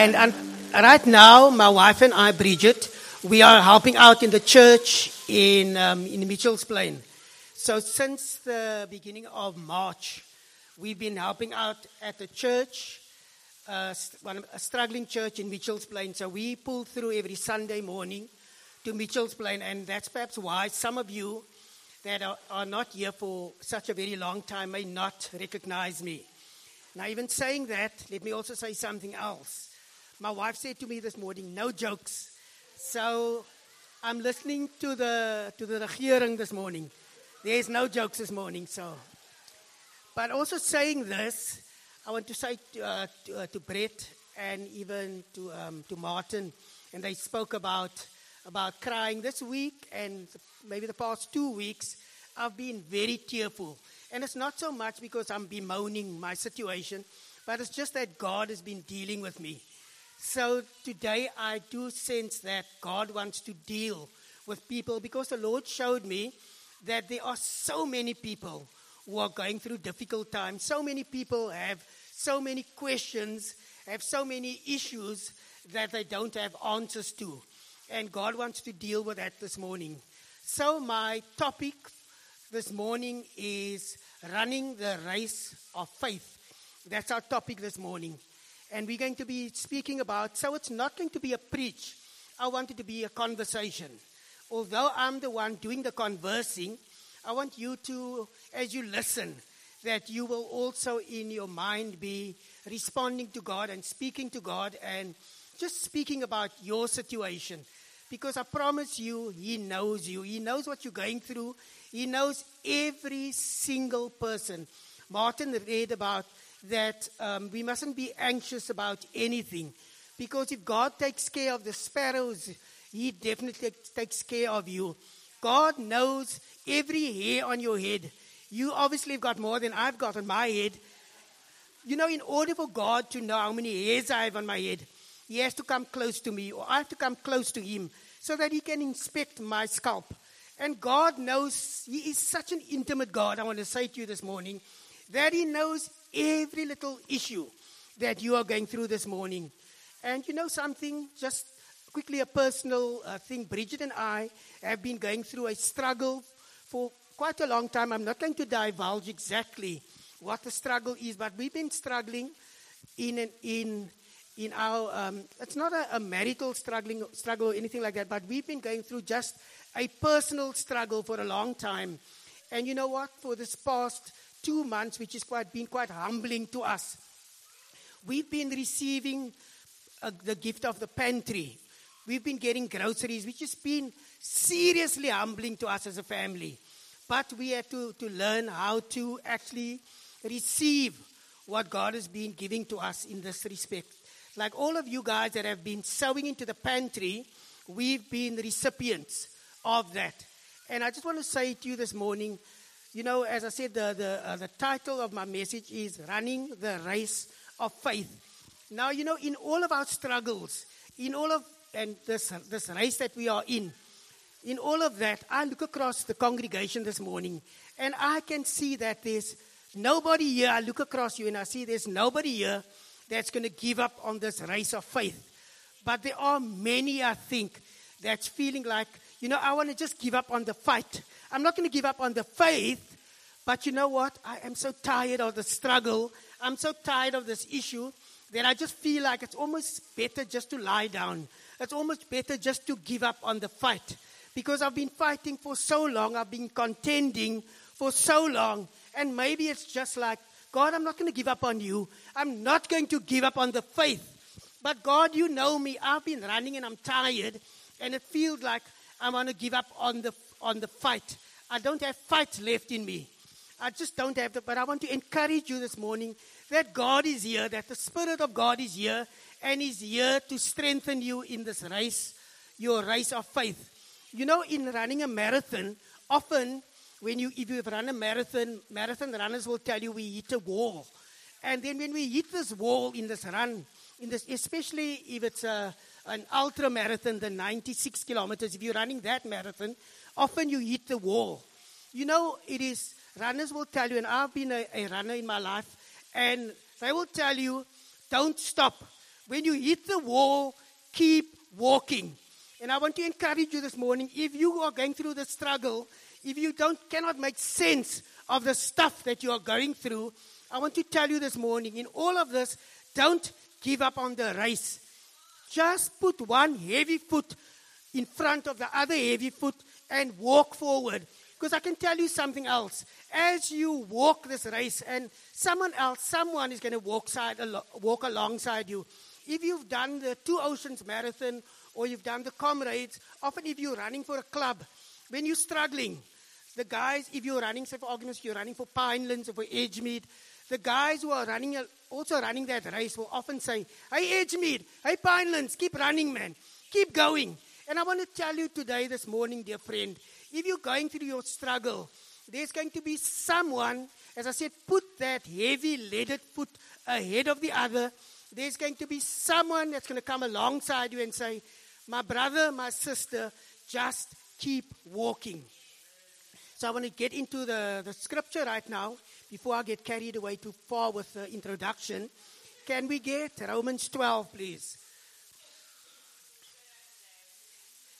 And, and right now, my wife and I, Bridget, we are helping out in the church in, um, in Mitchell's Plain. So since the beginning of March, we've been helping out at the church, uh, a struggling church in Mitchell's Plain. So we pull through every Sunday morning to Mitchell's Plain, and that's perhaps why some of you that are, are not here for such a very long time may not recognize me. Now, even saying that, let me also say something else. My wife said to me this morning, no jokes. So I'm listening to the, to the regering this morning. There's no jokes this morning, so. But also saying this, I want to say to, uh, to, uh, to Brett and even to, um, to Martin, and they spoke about, about crying this week and maybe the past two weeks. I've been very tearful. And it's not so much because I'm bemoaning my situation, but it's just that God has been dealing with me. So today I do sense that God wants to deal with people because the Lord showed me that there are so many people who are going through difficult times. So many people have so many questions, have so many issues that they don't have answers to. And God wants to deal with that this morning. So, my topic this morning is running the race of faith. That's our topic this morning and we're going to be speaking about. So it's not going to be a preach. I want it to be a conversation. Although I'm the one doing the conversing, I want you to, as you listen, that you will also in your mind be responding to God and speaking to God and just speaking about your situation. Because I promise you, He knows you. He knows what you're going through. He knows every single person. Martin read about that um, we mustn't be anxious about anything. Because if God takes care of the sparrows, He definitely takes care of you. God knows every hair on your head. You obviously have got more than I've got on my head. You know, in order for God to know how many hairs I have on my head, He has to come close to me, or I have to come close to Him, so that He can inspect my scalp. And God knows, He is such an intimate God, I want to say to you this morning, that He knows every little issue that you are going through this morning. And you know something, just quickly a personal uh, thing. Bridget and I have been going through a struggle for quite a long time. I'm not going to divulge exactly what the struggle is, but we've been struggling in an, in in our. Um, it's not a, a marital struggling struggle or anything like that, but we've been going through just a personal struggle for a long time. And you know what? For this past two months, which has quite, been quite humbling to us. We've been receiving uh, the gift of the pantry. We've been getting groceries, which has been seriously humbling to us as a family. But we have to, to learn how to actually receive what God has been giving to us in this respect. Like all of you guys that have been sowing into the pantry, we've been recipients of that. And I just want to say to you this morning you know, as I said, the, the, uh, the title of my message is Running the Race of Faith. Now, you know, in all of our struggles, in all of and this, this race that we are in, in all of that, I look across the congregation this morning and I can see that there's nobody here. I look across you and I see there's nobody here that's going to give up on this race of faith. But there are many, I think, that's feeling like, you know, I want to just give up on the fight. I'm not going to give up on the faith, but you know what? I am so tired of the struggle. I'm so tired of this issue that I just feel like it's almost better just to lie down. It's almost better just to give up on the fight. Because I've been fighting for so long, I've been contending for so long, and maybe it's just like, God, I'm not going to give up on you. I'm not going to give up on the faith. But God, you know me. I've been running and I'm tired, and it feels like I'm going to give up on the on the fight. I don't have fight left in me. I just don't have that. But I want to encourage you this morning that God is here, that the Spirit of God is here, and is here to strengthen you in this race, your race of faith. You know, in running a marathon, often when you if you run a marathon, marathon runners will tell you we hit a wall. And then when we hit this wall in this run, in this, especially if it's a, an ultra marathon, the 96 kilometers, if you're running that marathon, often you hit the wall. You know, it is, runners will tell you, and I've been a, a runner in my life, and they will tell you, don't stop. When you hit the wall, keep walking. And I want to encourage you this morning if you are going through the struggle, if you don't, cannot make sense of the stuff that you are going through, I want to tell you this morning in all of this, don't give up on the race. Just put one heavy foot in front of the other heavy foot and walk forward. Because I can tell you something else. As you walk this race, and someone else, someone is going to walk, side, walk alongside you. If you've done the Two Oceans Marathon or you've done the Comrades, often if you're running for a club, when you're struggling, the guys, if you're running, say for arguments, you're running for Pinelands or for Edgemead, the guys who are running, also running that race will often say, Hey Edgemead, hey Pinelands, keep running, man. Keep going. And I want to tell you today, this morning, dear friend, if you're going through your struggle, there's going to be someone, as I said, put that heavy leaded foot ahead of the other. There's going to be someone that's going to come alongside you and say, My brother, my sister, just keep walking. So I want to get into the, the scripture right now before I get carried away too far with the introduction. Can we get Romans 12, please?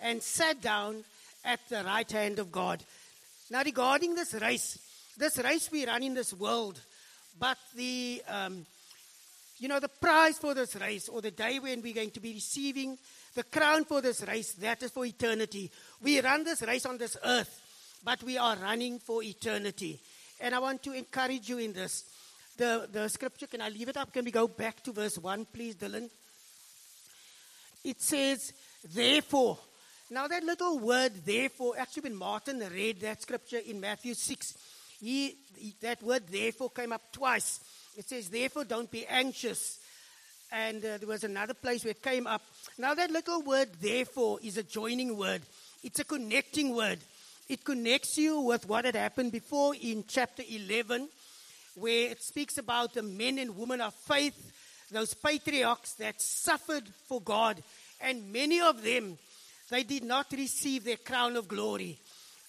and sat down at the right hand of God. Now, regarding this race, this race we run in this world, but the, um, you know, the prize for this race, or the day when we're going to be receiving the crown for this race, that is for eternity. We run this race on this earth, but we are running for eternity. And I want to encourage you in this. The, the scripture, can I leave it up? Can we go back to verse 1, please, Dylan? It says, Therefore, now, that little word, therefore, actually, when Martin read that scripture in Matthew 6, he, that word, therefore, came up twice. It says, therefore, don't be anxious. And uh, there was another place where it came up. Now, that little word, therefore, is a joining word, it's a connecting word. It connects you with what had happened before in chapter 11, where it speaks about the men and women of faith, those patriarchs that suffered for God. And many of them they did not receive their crown of glory.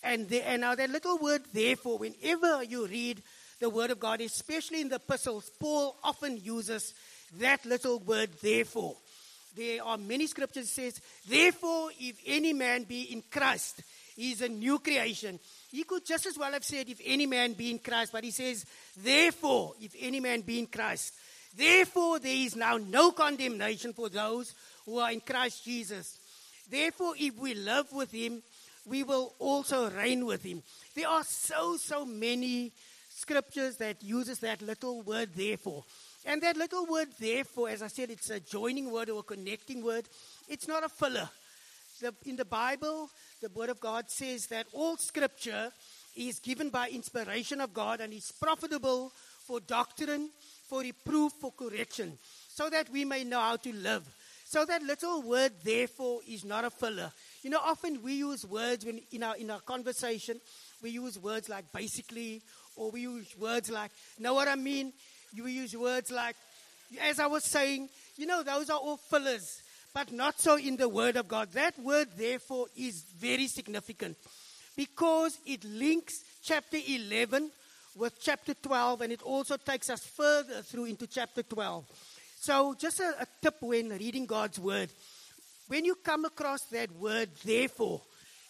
And, the, and now that little word, therefore, whenever you read the word of God, especially in the epistles, Paul often uses that little word, therefore. There are many scriptures that says, therefore, if any man be in Christ, he is a new creation. He could just as well have said, if any man be in Christ, but he says, therefore, if any man be in Christ, therefore there is now no condemnation for those who are in Christ Jesus. Therefore, if we live with him, we will also reign with him. There are so, so many scriptures that uses that little word therefore. And that little word therefore, as I said, it's a joining word or a connecting word. It's not a filler. The, in the Bible, the word of God says that all scripture is given by inspiration of God and is profitable for doctrine, for reproof, for correction, so that we may know how to live. So that little word, therefore, is not a filler. You know, often we use words when in our in our conversation, we use words like basically, or we use words like, know what I mean? You use words like, as I was saying, you know, those are all fillers, but not so in the Word of God. That word, therefore, is very significant because it links chapter 11 with chapter 12, and it also takes us further through into chapter 12. So, just a, a tip when reading God's word. When you come across that word, therefore,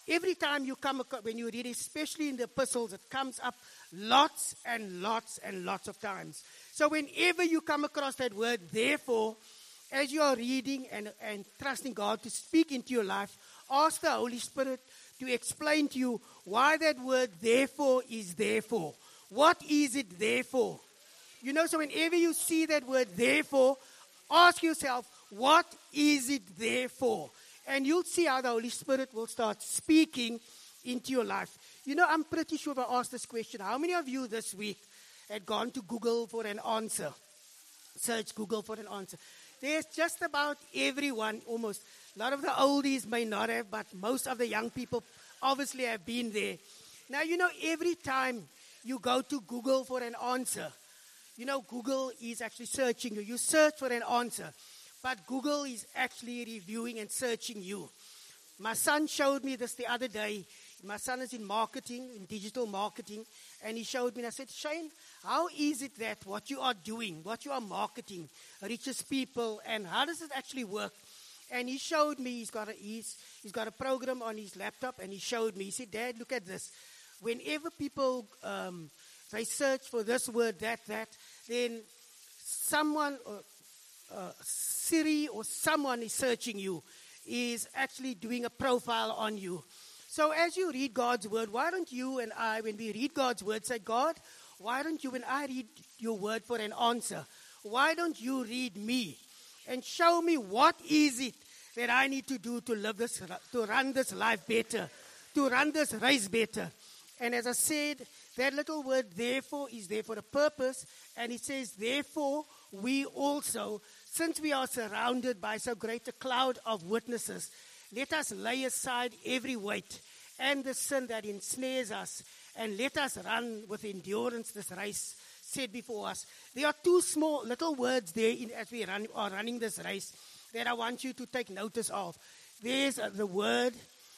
every time you come across, when you read, especially in the epistles, it comes up lots and lots and lots of times. So, whenever you come across that word, therefore, as you are reading and, and trusting God to speak into your life, ask the Holy Spirit to explain to you why that word therefore is therefore. What is it therefore? You know, so whenever you see that word therefore, ask yourself, what is it there for? And you'll see how the Holy Spirit will start speaking into your life. You know, I'm pretty sure if I ask this question, how many of you this week had gone to Google for an answer? Search Google for an answer. there's just about everyone, almost. A lot of the oldies may not have, but most of the young people obviously have been there. Now, you know, every time you go to Google for an answer, you know, Google is actually searching you. You search for an answer, but Google is actually reviewing and searching you. My son showed me this the other day. My son is in marketing, in digital marketing, and he showed me, and I said, Shane, how is it that what you are doing, what you are marketing, reaches people, and how does it actually work? And he showed me, he's got, a, he's, he's got a program on his laptop, and he showed me, he said, Dad, look at this. Whenever people, um, they search for this word, that, that, then someone, uh, uh, Siri or someone is searching you, is actually doing a profile on you. So as you read God's word, why don't you and I, when we read God's word, say, God, why don't you, and I read your word for an answer, why don't you read me and show me what is it that I need to do to live this, to run this life better, to run this race better. And as I said, that little word therefore is there for a purpose. And it says, therefore, we also, since we are surrounded by so great a cloud of witnesses, let us lay aside every weight and the sin that ensnares us, and let us run with endurance this race set before us. There are two small little words there in, as we run, are running this race that I want you to take notice of. There's the word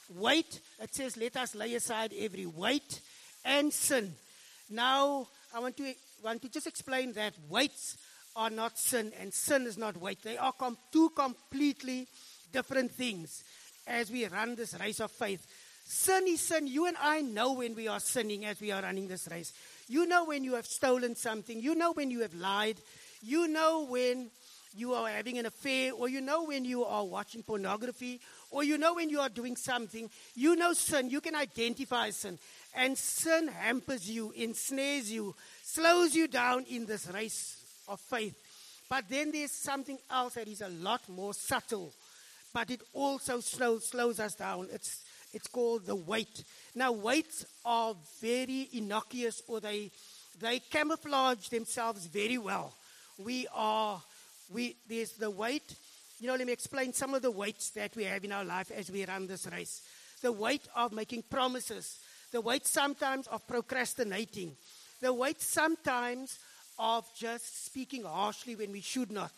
weight. It says, let us lay aside every weight and sin. Now, I want to, want to just explain that weights are not sin and sin is not weight. They are com- two completely different things as we run this race of faith. Sin is sin. You and I know when we are sinning as we are running this race. You know when you have stolen something. You know when you have lied. You know when you are having an affair, or you know when you are watching pornography, or you know when you are doing something. You know sin. You can identify sin. And sin hampers you, ensnares you, slows you down in this race of faith. But then there's something else that is a lot more subtle but it also slows, slows us down. It's, it's called the weight. Now, weights are very innocuous or they, they camouflage themselves very well. We are, we, there's the weight. You know, let me explain some of the weights that we have in our life as we run this race. The weight of making promises, the weight sometimes of procrastinating, the weight sometimes of just speaking harshly when we should not.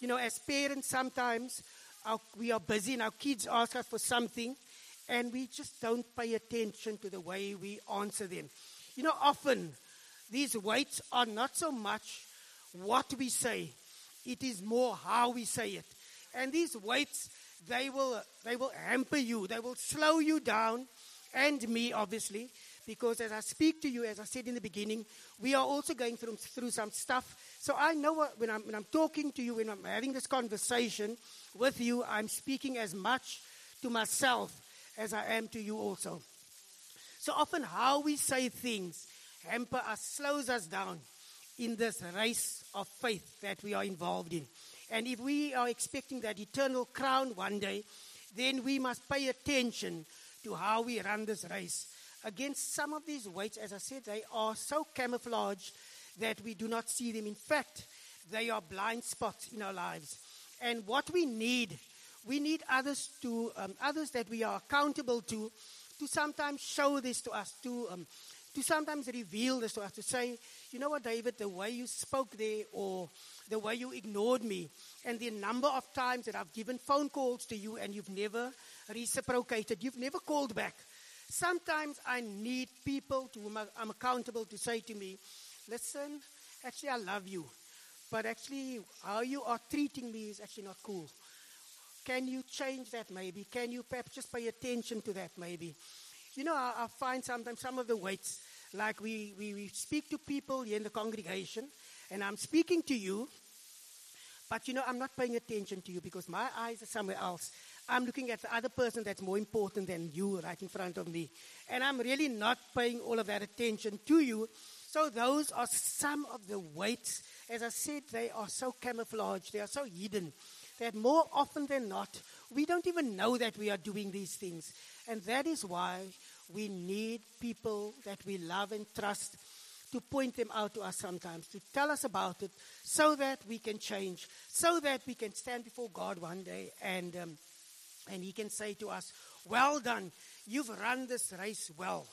You know, as parents, sometimes our, we are busy and our kids ask us for something and we just don't pay attention to the way we answer them. You know, often these weights are not so much what we say, it is more how we say it. And these weights, they will, they will hamper you, they will slow you down, and me, obviously, because as I speak to you, as I said in the beginning, we are also going through, through some stuff. So I know what, when, I'm, when I'm talking to you, when I'm having this conversation, with you, I'm speaking as much to myself as I am to you also. So often, how we say things hamper us, slows us down in this race of faith that we are involved in. And if we are expecting that eternal crown one day, then we must pay attention to how we run this race. Against some of these weights, as I said, they are so camouflaged that we do not see them. In fact, they are blind spots in our lives. And what we need, we need others to, um, others that we are accountable to, to sometimes show this to us, to, um, to sometimes reveal this to us, to say, you know what, David, the way you spoke there, or the way you ignored me, and the number of times that I've given phone calls to you and you've never reciprocated, you've never called back. Sometimes I need people to whom I'm accountable to say to me, listen, actually, I love you. But actually, how you are treating me is actually not cool. Can you change that maybe? Can you perhaps just pay attention to that maybe? You know, I, I find sometimes some of the weights, like we, we, we speak to people here in the congregation, and I'm speaking to you, but you know, I'm not paying attention to you because my eyes are somewhere else. I'm looking at the other person that's more important than you right in front of me. And I'm really not paying all of that attention to you. So those are some of the weights as I said, they are so camouflaged, they are so hidden, that more often than not, we don't even know that we are doing these things. And that is why we need people that we love and trust to point them out to us sometimes, to tell us about it, so that we can change, so that we can stand before God one day and, um, and He can say to us, Well done, you've run this race well.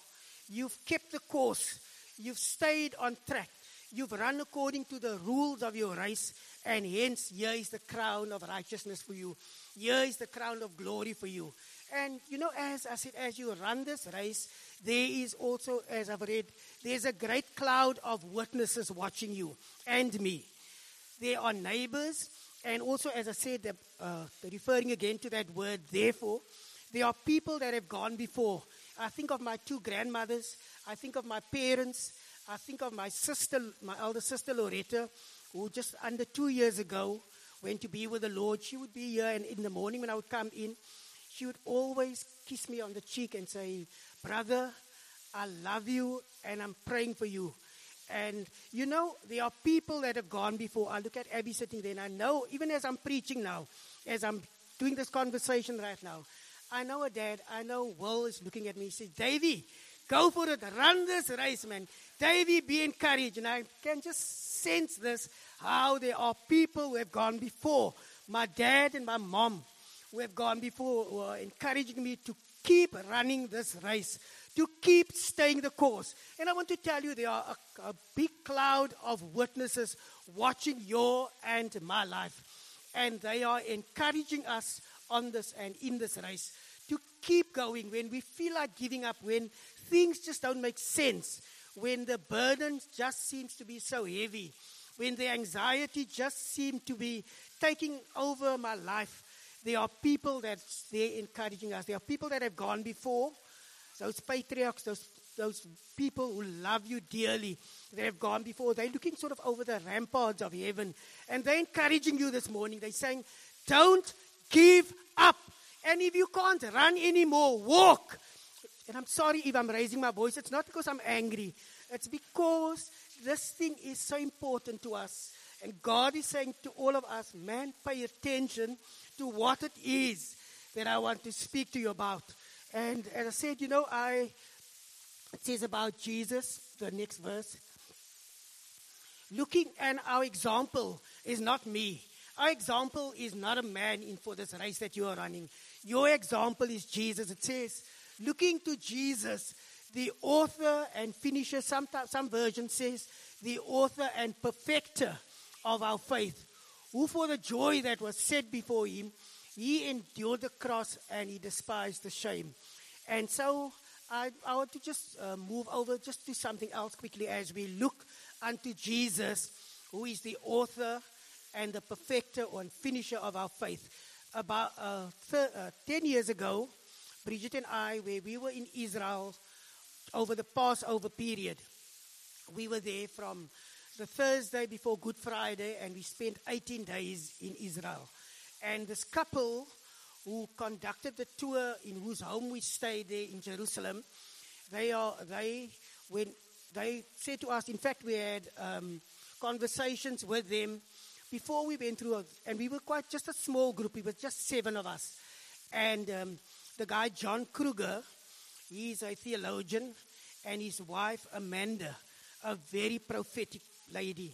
You've kept the course. You've stayed on track. You've run according to the rules of your race, and hence here is the crown of righteousness for you. Here is the crown of glory for you. And you know, as I said, as you run this race, there is also, as I've read, there's a great cloud of witnesses watching you and me. There are neighbors, and also, as I said, uh, referring again to that word, therefore, there are people that have gone before. I think of my two grandmothers. I think of my parents. I think of my sister, my elder sister Loretta, who just under two years ago went to be with the Lord. She would be here, and in the morning when I would come in, she would always kiss me on the cheek and say, Brother, I love you and I'm praying for you. And you know, there are people that have gone before. I look at Abby sitting there, and I know, even as I'm preaching now, as I'm doing this conversation right now, I know a dad, I know Will is looking at me. He says, Davy, go for it, run this race, man. Davy, be encouraged. And I can just sense this how there are people who have gone before. My dad and my mom who have gone before were encouraging me to keep running this race, to keep staying the course. And I want to tell you, there are a, a big cloud of witnesses watching your and my life. And they are encouraging us on this and in this race to keep going when we feel like giving up, when things just don't make sense, when the burden just seems to be so heavy, when the anxiety just seems to be taking over my life. There are people that they're encouraging us. There are people that have gone before, those patriarchs, those, those people who love you dearly. They have gone before. They're looking sort of over the ramparts of heaven. And they're encouraging you this morning. They're saying, don't give up. And if you can't run anymore, walk. And I'm sorry if I'm raising my voice. It's not because I'm angry. It's because this thing is so important to us. And God is saying to all of us, man, pay attention to what it is that I want to speak to you about. And as I said, you know, I it says about Jesus, the next verse. Looking and our example is not me. Our example is not a man in for this race that you are running. Your example is Jesus. It says, looking to Jesus, the author and finisher, sometimes some version says, the author and perfecter of our faith, who for the joy that was set before him, he endured the cross and he despised the shame. And so I, I want to just uh, move over just to something else quickly as we look unto Jesus, who is the author and the perfecter and finisher of our faith. About uh, uh, 10 years ago, Bridget and I, where we were in Israel over the Passover period, we were there from the Thursday before Good Friday, and we spent 18 days in Israel. And this couple who conducted the tour, in whose home we stayed there in Jerusalem, they are they when they said to us. In fact, we had um, conversations with them before we went through, and we were quite just a small group. It was just seven of us, and um, the guy John Kruger, he's a theologian, and his wife Amanda, a very prophetic lady.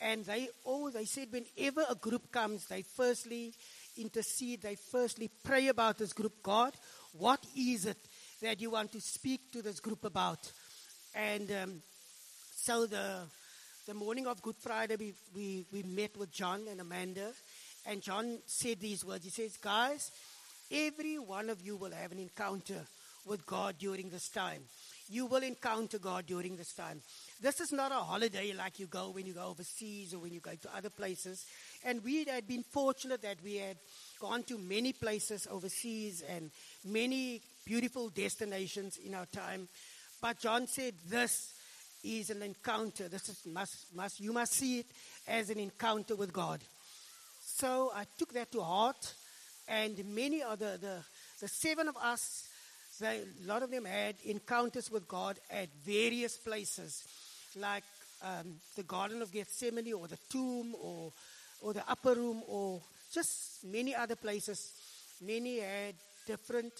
And they all they said whenever a group comes, they firstly intercede, they firstly pray about this group. God, what is it that you want to speak to this group about? And um, so the the morning of Good Friday, we, we, we met with John and Amanda, and John said these words. He says, Guys, every one of you will have an encounter with God during this time. You will encounter God during this time. This is not a holiday like you go when you go overseas or when you go to other places. And we had been fortunate that we had gone to many places overseas and many beautiful destinations in our time. But John said, This is an encounter. This is must, must you must see it as an encounter with God. So I took that to heart, and many other the the seven of us, they, a lot of them had encounters with God at various places, like um, the Garden of Gethsemane, or the tomb, or or the upper room, or just many other places. Many had different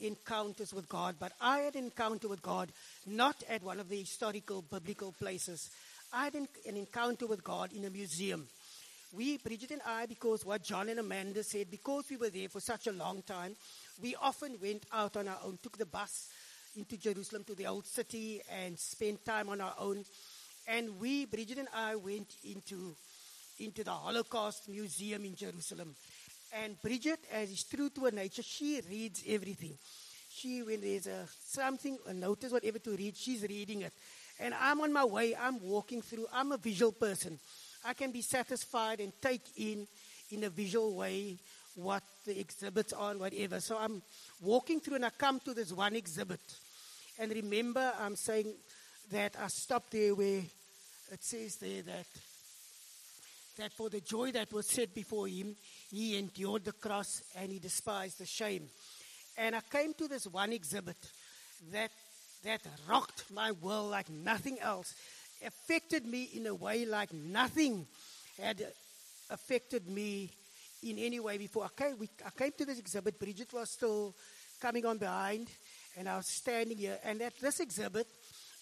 encounters with God, but I had an encounter with God not at one of the historical biblical places. I had an, an encounter with God in a museum. We, Bridget and I, because what John and Amanda said, because we were there for such a long time, we often went out on our own, took the bus into Jerusalem to the old city and spent time on our own. And we, Bridget and I, went into, into the Holocaust Museum in Jerusalem. And Bridget, as is true to her nature, she reads everything. She, when there's a, something, a notice, whatever to read, she's reading it. And I'm on my way, I'm walking through, I'm a visual person. I can be satisfied and take in, in a visual way, what the exhibits are and whatever. So I'm walking through and I come to this one exhibit. And remember, I'm saying that I stopped there where it says there that that for the joy that was set before him, he endured the cross and he despised the shame. And I came to this one exhibit that that rocked my world like nothing else, affected me in a way like nothing had affected me in any way before. I came, we, I came to this exhibit. Bridget was still coming on behind, and I was standing here. And at this exhibit,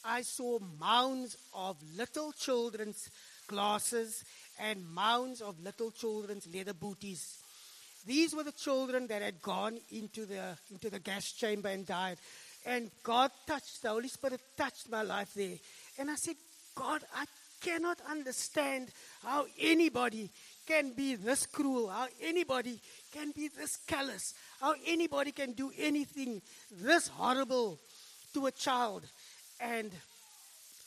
I saw mounds of little children's glasses and mounds of little children's leather booties. These were the children that had gone into the, into the gas chamber and died. And God touched, the Holy Spirit touched my life there. And I said, God, I cannot understand how anybody can be this cruel, how anybody can be this callous, how anybody can do anything this horrible to a child. And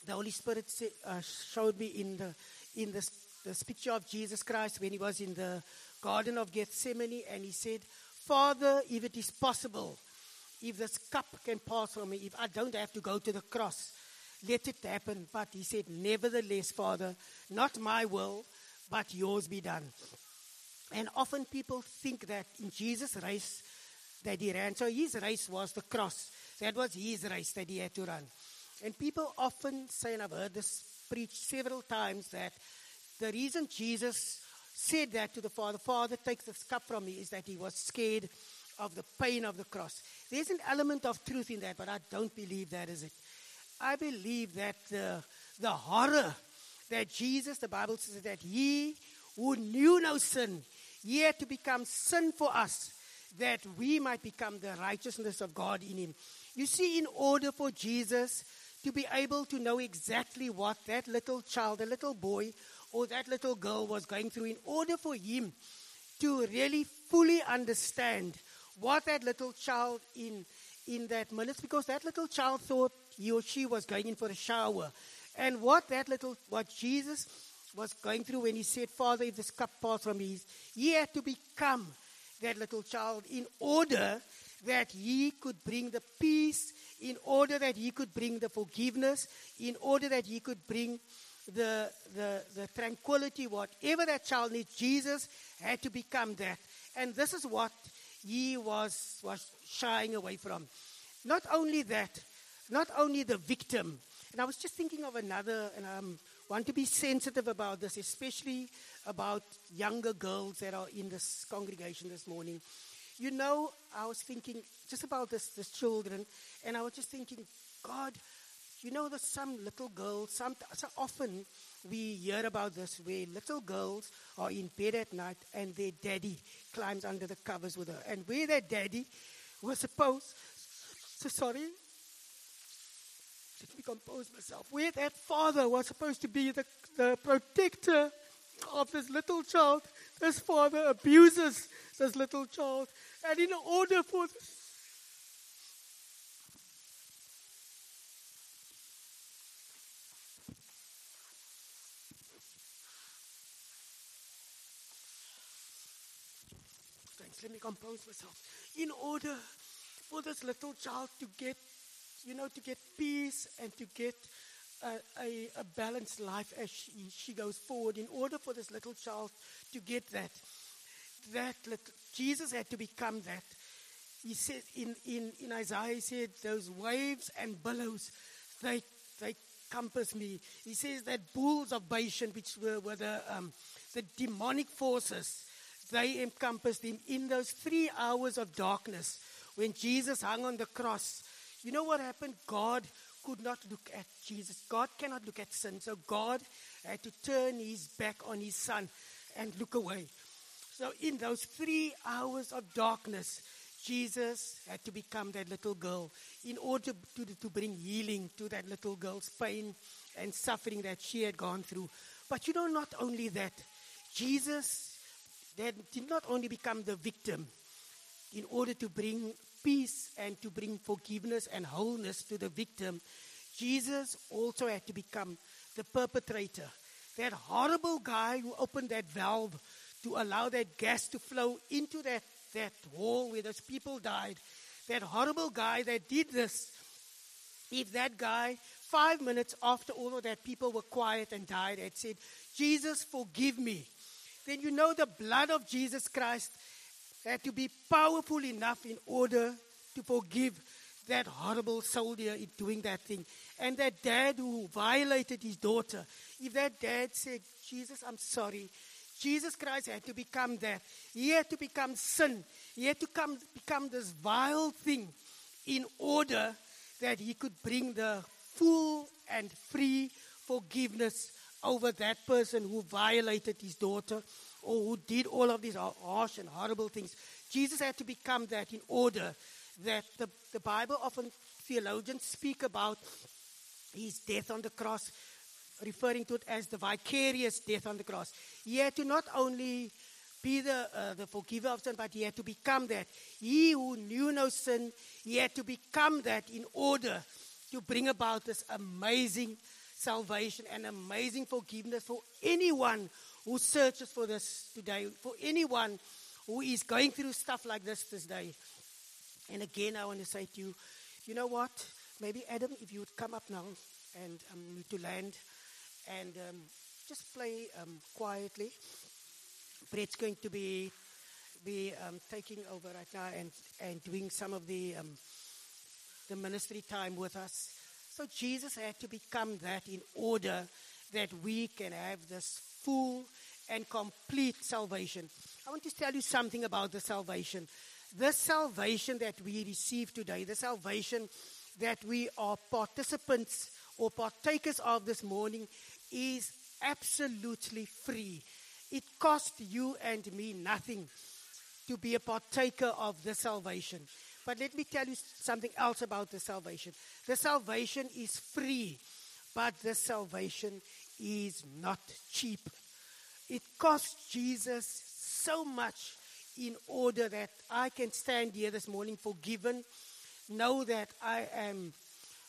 the Holy Spirit say, uh, showed me in the in this, this picture of Jesus Christ when he was in the Garden of Gethsemane, and he said, "Father, if it is possible, if this cup can pass from me, if I don't have to go to the cross, let it happen." But he said, "Nevertheless, Father, not my will, but yours be done." And often people think that in Jesus' race that he ran, so his race was the cross. That was his race that he had to run. And people often say, and I've heard this preached several times, that the reason Jesus said that to the Father, Father, take this cup from me, is that he was scared of the pain of the cross. There's an element of truth in that, but I don't believe that is it. I believe that the, the horror that Jesus, the Bible says that he who knew no sin, yet to become sin for us, that we might become the righteousness of God in him. You see, in order for Jesus to be able to know exactly what that little child, a little boy, or that little girl was going through, in order for him to really fully understand what that little child in in that minute, because that little child thought he or she was going in for a shower, and what that little what Jesus was going through when he said, "Father, if this cup pass from me," he had to become that little child in order that he could bring the peace in order that he could bring the forgiveness, in order that he could bring the, the, the tranquility, whatever that child needs, Jesus had to become that. And this is what he was, was shying away from. Not only that, not only the victim, and I was just thinking of another, and I um, want to be sensitive about this, especially about younger girls that are in this congregation this morning. You know, I was thinking just about this, this children, and I was just thinking, God, you know, there's some little girls, some, so often we hear about this where little girls are in bed at night and their daddy climbs under the covers with her. And where their daddy was supposed, so sorry, let me compose myself. Where that father was supposed to be the, the protector of this little child, this father abuses this little child. And in order for this, let me compose myself. In order for this little child to get, you know, to get peace and to get a, a, a balanced life as she, she goes forward, in order for this little child to get that, that little, Jesus had to become that. He said in, in, in Isaiah, he said, those waves and billows, they, they compass me. He says that bulls of Bashan, which were, were the, um, the demonic forces, they encompassed him in those three hours of darkness when Jesus hung on the cross, you know what happened? God could not look at Jesus. God cannot look at sin. So God had to turn his back on his son and look away. So in those three hours of darkness, Jesus had to become that little girl in order to, to, bring healing to that little girl's pain and suffering that she had gone through. But you know, not only that, Jesus did not only become the victim in order to bring peace and to bring forgiveness and wholeness to the victim, Jesus also had to become the perpetrator. That horrible guy who opened that valve to allow that gas to flow into that, that hole where those people died. That horrible guy that did this. If that guy, five minutes after all of that, people were quiet and died, had said, Jesus, forgive me, then you know the blood of Jesus Christ had to be powerful enough in order to forgive that horrible soldier in doing that thing. And that dad who violated his daughter, if that dad said, Jesus, I'm sorry, Jesus Christ had to become that. He had to become sin. He had to come, become this vile thing in order that he could bring the full and free forgiveness over that person who violated his daughter or who did all of these harsh and horrible things. Jesus had to become that in order that the, the Bible often theologians speak about his death on the cross, referring to it as the vicarious death on the cross. He had to not only be the, uh, the forgiver of sin, but he had to become that. He who knew no sin, he had to become that in order to bring about this amazing salvation and amazing forgiveness for anyone who searches for this today, for anyone who is going through stuff like this this day. And again, I want to say to you, you know what? Maybe Adam, if you would come up now and um, to land and um, just play um, quietly. Brett's going to be be um, taking over right now and, and doing some of the um, the ministry time with us. So Jesus had to become that in order that we can have this full and complete salvation. I want to tell you something about the salvation. The salvation that we receive today, the salvation that we are participants or partakers of this morning, is absolutely free. It cost you and me nothing to be a partaker of the salvation. But let me tell you something else about the salvation. The salvation is free, but the salvation is not cheap. It cost Jesus so much in order that I can stand here this morning forgiven, know that I am,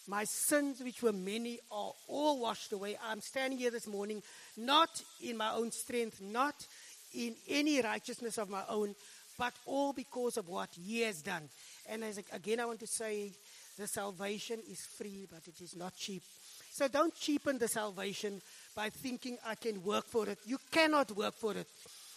my sins, which were many, are all washed away. I'm standing here this morning not in my own strength, not in any righteousness of my own, but all because of what He has done. And as, again, I want to say the salvation is free, but it is not cheap. So don't cheapen the salvation by thinking I can work for it. You cannot work for it.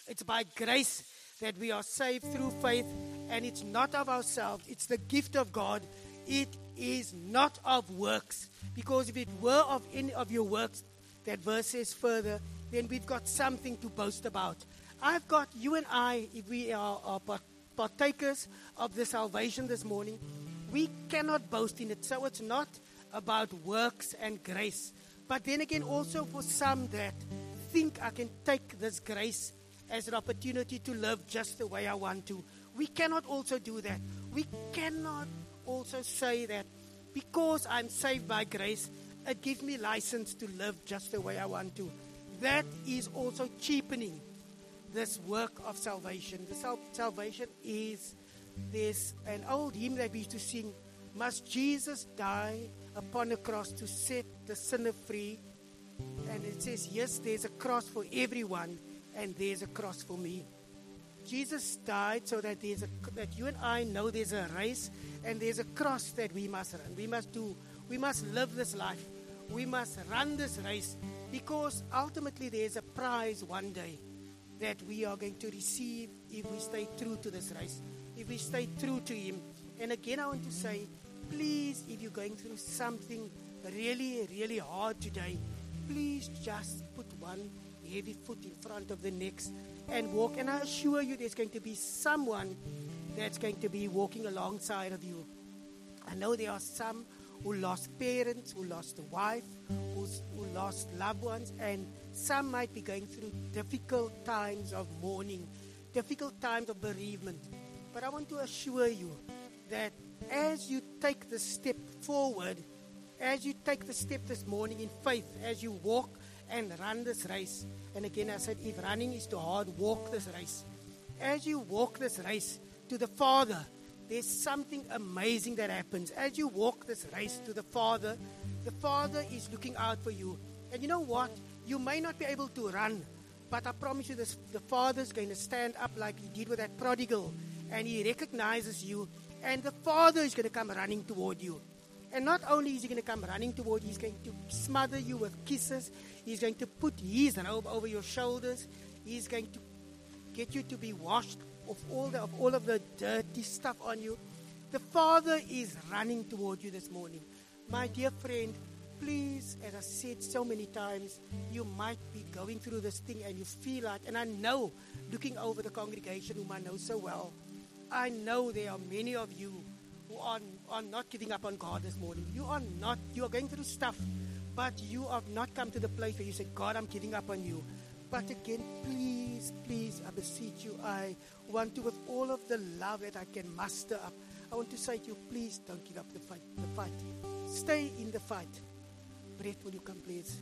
It's by grace that we are saved through faith, and it's not of ourselves, it's the gift of God. It is not of works. Because if it were of any of your works, that verse says further, then we've got something to boast about. I've got you and I, if we are, are partakers of the salvation this morning, we cannot boast in it. So it's not about works and grace. But then again, also for some that think I can take this grace as an opportunity to live just the way I want to. We cannot also do that. We cannot also say that because I'm saved by grace, it gives me license to live just the way I want to. That is also cheapening this work of salvation. The sal- salvation is this an old hymn that we used to sing. Must Jesus die upon a cross to set the sinner free. And it says, Yes, there's a cross for everyone, and there's a cross for me. Jesus died so that there's a, that you and I know there's a race and there's a cross that we must run. We must do. We must live this life. We must run this race because ultimately there's a prize one day that we are going to receive if we stay true to this race, if we stay true to Him. And again, I want to say, please, if you're going through something really, really hard today, please just put one heavy foot in front of the next and walk. And I assure you, there's going to be someone that's going to be walking alongside of you. I know there are some who lost parents, who lost a wife, who lost loved ones, and some might be going through difficult times of mourning, difficult times of bereavement. But I want to assure you that as you take the step forward, as you take the step this morning in faith, as you walk and run this race, and again I said, if running is too hard, walk this race. As you walk this race to the Father, there's something amazing that happens. As you walk this race to the Father, the Father is looking out for you. And you know what? You may not be able to run, but I promise you this the Father's going to stand up like he did with that prodigal, and he recognizes you, and the Father is going to come running toward you. And not only is he going to come running toward you, he's going to smother you with kisses. He's going to put his robe over your shoulders. He's going to get you to be washed of all the, of all of the dirty stuff on you. The Father is running toward you this morning. My dear friend, please, as I said so many times, you might be going through this thing and you feel like, and I know, looking over the congregation whom I know so well, I know there are many of you who are, not giving up on God this morning. You are not, you are going through stuff, but you have not come to the place where you say, God, I'm giving up on you. But again, please, please, I beseech you, I want to, with all of the love that I can muster up, I want to say to you, please don't give up the fight. The fight. Stay in the fight. Brett, will you come, please?